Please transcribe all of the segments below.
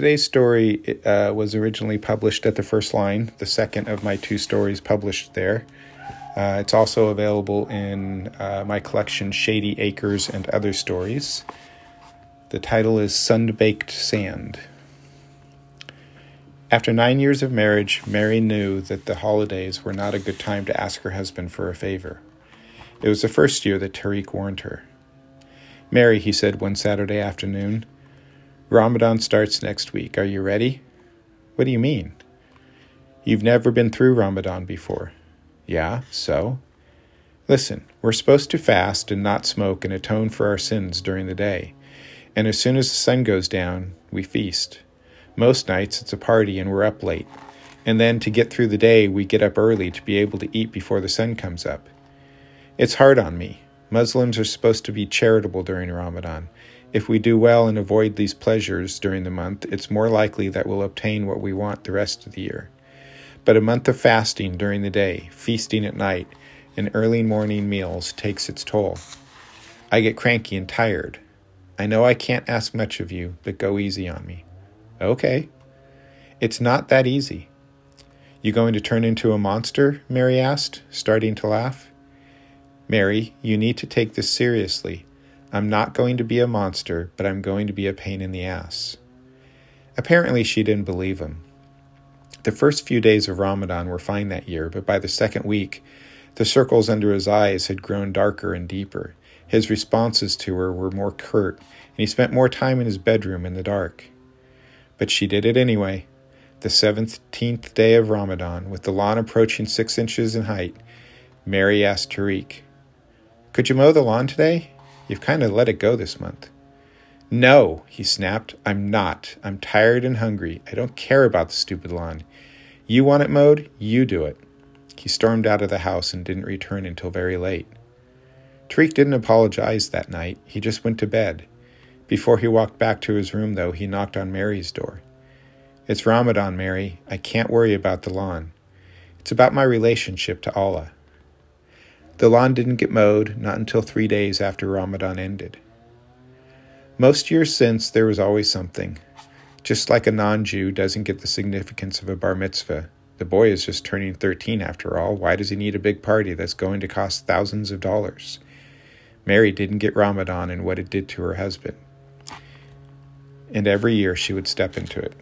today's story uh, was originally published at the first line, the second of my two stories published there. Uh, it's also available in uh, my collection, Shady Acres and Other Stories. The title is Sun Baked Sand. After nine years of marriage, Mary knew that the holidays were not a good time to ask her husband for a favor. It was the first year that Tariq warned her. Mary, he said one Saturday afternoon, Ramadan starts next week. Are you ready? What do you mean? You've never been through Ramadan before. Yeah, so? Listen, we're supposed to fast and not smoke and atone for our sins during the day. And as soon as the sun goes down, we feast. Most nights it's a party and we're up late. And then to get through the day, we get up early to be able to eat before the sun comes up. It's hard on me. Muslims are supposed to be charitable during Ramadan. If we do well and avoid these pleasures during the month, it's more likely that we'll obtain what we want the rest of the year. But a month of fasting during the day, feasting at night, and early morning meals takes its toll. I get cranky and tired. I know I can't ask much of you, but go easy on me. Okay. It's not that easy. You going to turn into a monster? Mary asked, starting to laugh. Mary, you need to take this seriously. I'm not going to be a monster, but I'm going to be a pain in the ass. Apparently, she didn't believe him. The first few days of Ramadan were fine that year, but by the second week, the circles under his eyes had grown darker and deeper. His responses to her were more curt, and he spent more time in his bedroom in the dark. But she did it anyway. The seventeenth day of Ramadan, with the lawn approaching six inches in height, Mary asked Tariq, could you mow the lawn today? You've kind of let it go this month. No, he snapped. I'm not. I'm tired and hungry. I don't care about the stupid lawn. You want it mowed? You do it. He stormed out of the house and didn't return until very late. Tariq didn't apologize that night. He just went to bed. Before he walked back to his room, though, he knocked on Mary's door. It's Ramadan, Mary. I can't worry about the lawn. It's about my relationship to Allah. The lawn didn't get mowed not until three days after Ramadan ended. Most years since, there was always something. Just like a non Jew doesn't get the significance of a bar mitzvah. The boy is just turning 13 after all. Why does he need a big party that's going to cost thousands of dollars? Mary didn't get Ramadan and what it did to her husband. And every year she would step into it.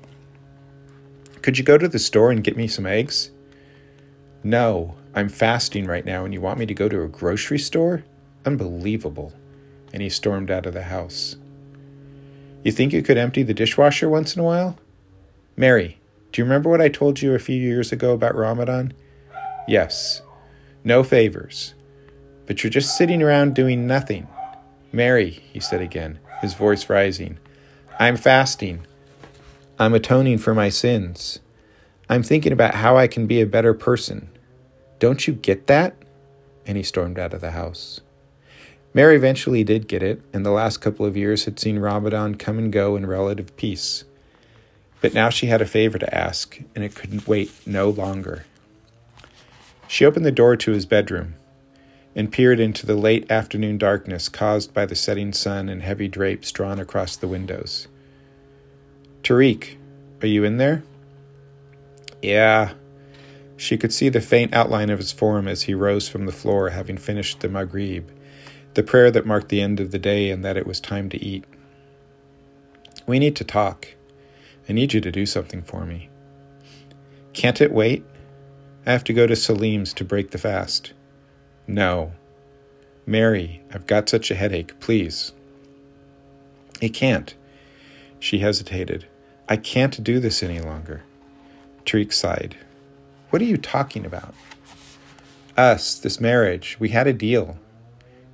Could you go to the store and get me some eggs? No, I'm fasting right now and you want me to go to a grocery store? Unbelievable. And he stormed out of the house. You think you could empty the dishwasher once in a while? Mary, do you remember what I told you a few years ago about Ramadan? Yes. No favors. But you're just sitting around doing nothing. Mary, he said again, his voice rising, I'm fasting. I'm atoning for my sins. I'm thinking about how I can be a better person. Don't you get that? And he stormed out of the house. Mary eventually did get it, and the last couple of years had seen Ramadan come and go in relative peace. But now she had a favor to ask, and it couldn't wait no longer. She opened the door to his bedroom and peered into the late afternoon darkness caused by the setting sun and heavy drapes drawn across the windows. Tariq, are you in there? Yeah, she could see the faint outline of his form as he rose from the floor, having finished the Maghrib, the prayer that marked the end of the day and that it was time to eat. We need to talk. I need you to do something for me. Can't it wait? I have to go to Salim's to break the fast. No. Mary, I've got such a headache, please. It can't. She hesitated. I can't do this any longer. Tariq sighed. What are you talking about? Us, this marriage. We had a deal.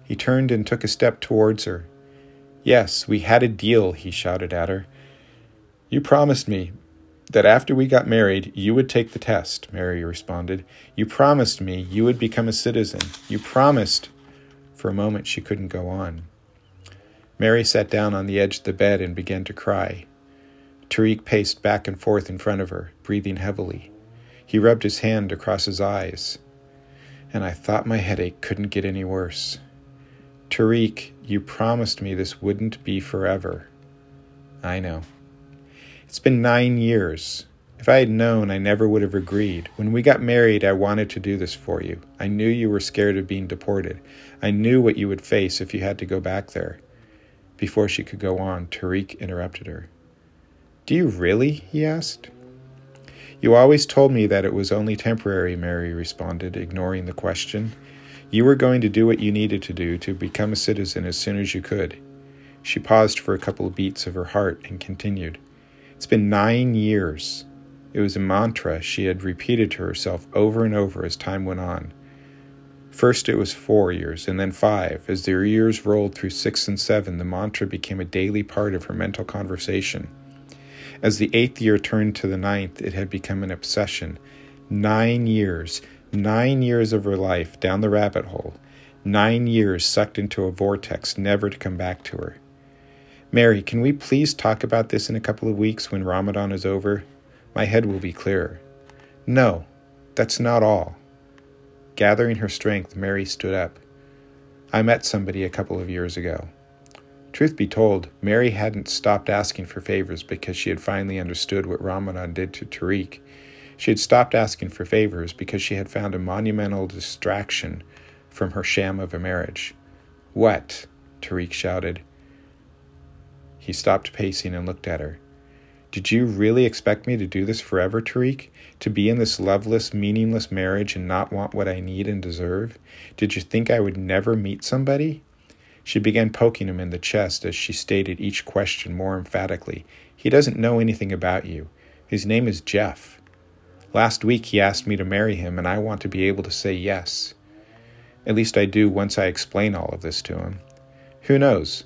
He turned and took a step towards her. Yes, we had a deal, he shouted at her. You promised me that after we got married, you would take the test, Mary responded. You promised me you would become a citizen. You promised. For a moment, she couldn't go on. Mary sat down on the edge of the bed and began to cry. Tariq paced back and forth in front of her, breathing heavily. He rubbed his hand across his eyes, and I thought my headache couldn't get any worse. Tariq, you promised me this wouldn't be forever. I know. It's been nine years. If I had known, I never would have agreed. When we got married, I wanted to do this for you. I knew you were scared of being deported. I knew what you would face if you had to go back there. Before she could go on, Tariq interrupted her. Do you really? he asked. You always told me that it was only temporary, Mary responded, ignoring the question. You were going to do what you needed to do to become a citizen as soon as you could. She paused for a couple of beats of her heart and continued. It's been nine years. It was a mantra she had repeated to herself over and over as time went on. First, it was four years, and then five. As the years rolled through six and seven, the mantra became a daily part of her mental conversation. As the eighth year turned to the ninth, it had become an obsession. Nine years, nine years of her life down the rabbit hole, nine years sucked into a vortex never to come back to her. Mary, can we please talk about this in a couple of weeks when Ramadan is over? My head will be clearer. No, that's not all. Gathering her strength, Mary stood up. I met somebody a couple of years ago. Truth be told, Mary hadn't stopped asking for favors because she had finally understood what Ramadan did to Tariq. She had stopped asking for favors because she had found a monumental distraction from her sham of a marriage. What? Tariq shouted. He stopped pacing and looked at her. Did you really expect me to do this forever, Tariq? To be in this loveless, meaningless marriage and not want what I need and deserve? Did you think I would never meet somebody? She began poking him in the chest as she stated each question more emphatically. He doesn't know anything about you. His name is Jeff. Last week he asked me to marry him, and I want to be able to say yes. At least I do once I explain all of this to him. Who knows?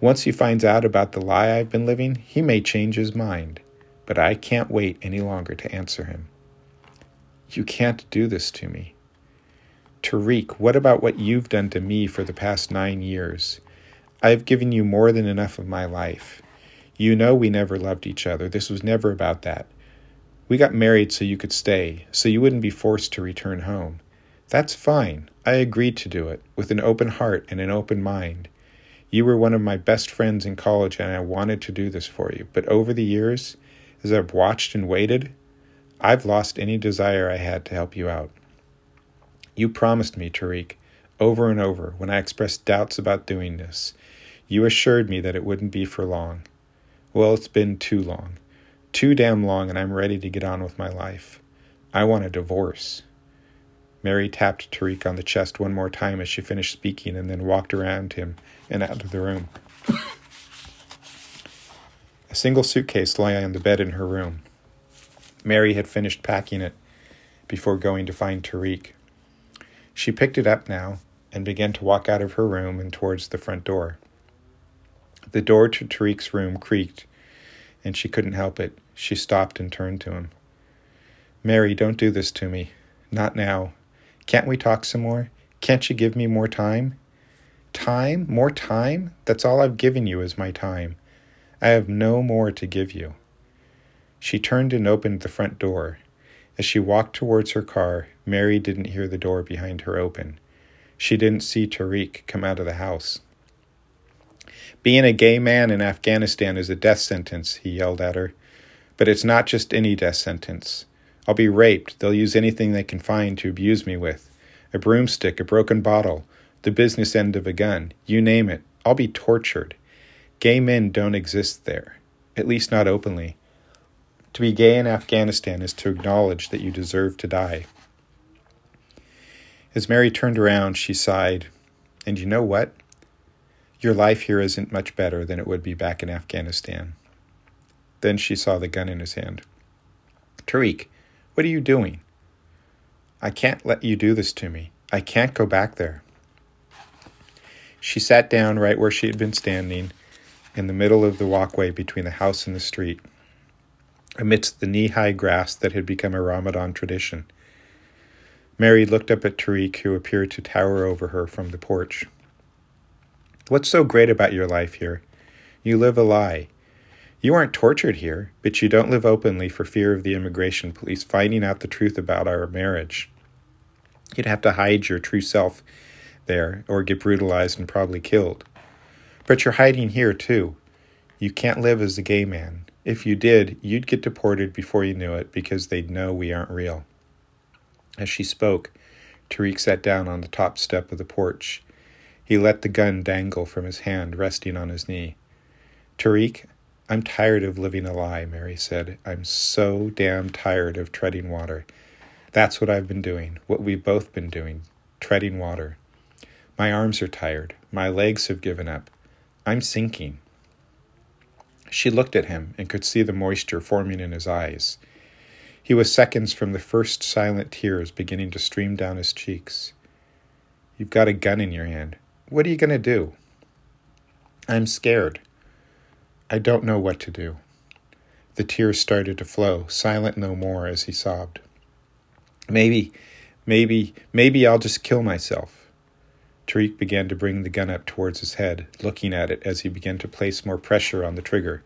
Once he finds out about the lie I've been living, he may change his mind. But I can't wait any longer to answer him. You can't do this to me. Tariq, what about what you've done to me for the past nine years? I've given you more than enough of my life. You know we never loved each other. This was never about that. We got married so you could stay, so you wouldn't be forced to return home. That's fine. I agreed to do it, with an open heart and an open mind. You were one of my best friends in college, and I wanted to do this for you. But over the years, as I've watched and waited, I've lost any desire I had to help you out. You promised me, Tariq, over and over, when I expressed doubts about doing this. You assured me that it wouldn't be for long. Well, it's been too long. Too damn long, and I'm ready to get on with my life. I want a divorce. Mary tapped Tariq on the chest one more time as she finished speaking and then walked around him and out of the room. a single suitcase lay on the bed in her room. Mary had finished packing it before going to find Tariq. She picked it up now and began to walk out of her room and towards the front door. The door to Tariq's room creaked, and she couldn't help it. She stopped and turned to him. Mary, don't do this to me. Not now. Can't we talk some more? Can't you give me more time? Time? More time? That's all I've given you is my time. I have no more to give you. She turned and opened the front door. As she walked towards her car, Mary didn't hear the door behind her open. She didn't see Tariq come out of the house. Being a gay man in Afghanistan is a death sentence, he yelled at her. But it's not just any death sentence. I'll be raped. They'll use anything they can find to abuse me with a broomstick, a broken bottle, the business end of a gun, you name it. I'll be tortured. Gay men don't exist there, at least not openly. To be gay in Afghanistan is to acknowledge that you deserve to die. As Mary turned around, she sighed, And you know what? Your life here isn't much better than it would be back in Afghanistan. Then she saw the gun in his hand. Tariq, what are you doing? I can't let you do this to me. I can't go back there. She sat down right where she had been standing, in the middle of the walkway between the house and the street amidst the knee high grass that had become a Ramadan tradition. Mary looked up at Tariq, who appeared to tower over her from the porch. What's so great about your life here? You live a lie. You aren't tortured here, but you don't live openly for fear of the immigration police finding out the truth about our marriage. You'd have to hide your true self there, or get brutalized and probably killed. But you're hiding here, too. You can't live as a gay man. If you did, you'd get deported before you knew it because they'd know we aren't real. As she spoke, Tariq sat down on the top step of the porch. He let the gun dangle from his hand, resting on his knee. Tariq, I'm tired of living a lie, Mary said. I'm so damn tired of treading water. That's what I've been doing, what we've both been doing, treading water. My arms are tired. My legs have given up. I'm sinking. She looked at him and could see the moisture forming in his eyes. He was seconds from the first silent tears beginning to stream down his cheeks. You've got a gun in your hand. What are you going to do? I'm scared. I don't know what to do. The tears started to flow, silent no more as he sobbed. Maybe, maybe, maybe I'll just kill myself. Tariq began to bring the gun up towards his head, looking at it as he began to place more pressure on the trigger.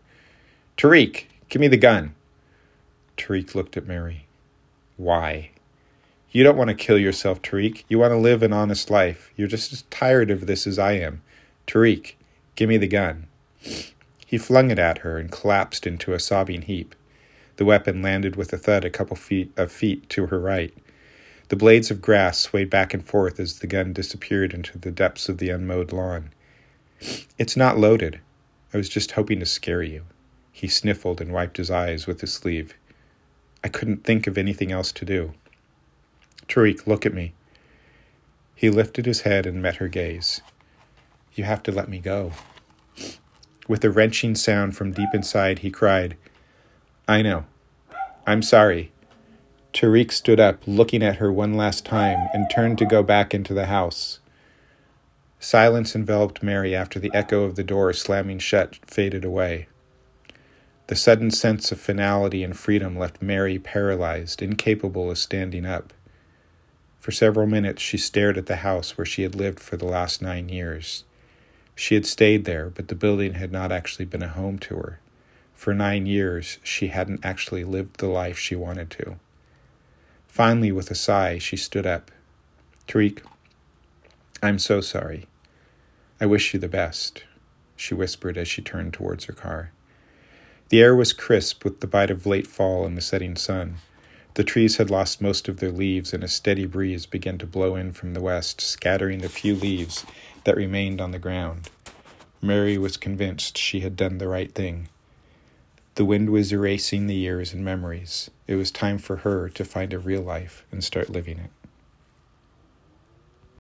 Tariq, give me the gun. Tariq looked at Mary. Why? You don't want to kill yourself, Tariq. You want to live an honest life. You're just as tired of this as I am. Tariq, give me the gun. He flung it at her and collapsed into a sobbing heap. The weapon landed with a thud a couple feet of feet to her right. The blades of grass swayed back and forth as the gun disappeared into the depths of the unmowed lawn. It's not loaded. I was just hoping to scare you. He sniffled and wiped his eyes with his sleeve. I couldn't think of anything else to do. Tariq, look at me. He lifted his head and met her gaze. You have to let me go. With a wrenching sound from deep inside, he cried, I know. I'm sorry. Tariq stood up, looking at her one last time, and turned to go back into the house. Silence enveloped Mary after the echo of the door slamming shut faded away. The sudden sense of finality and freedom left Mary paralyzed, incapable of standing up. For several minutes she stared at the house where she had lived for the last nine years. She had stayed there, but the building had not actually been a home to her. For nine years, she hadn't actually lived the life she wanted to. Finally, with a sigh, she stood up. Tariq, I'm so sorry. I wish you the best, she whispered as she turned towards her car. The air was crisp with the bite of late fall and the setting sun. The trees had lost most of their leaves, and a steady breeze began to blow in from the west, scattering the few leaves that remained on the ground. Mary was convinced she had done the right thing. The wind was erasing the years and memories. It was time for her to find a real life and start living it.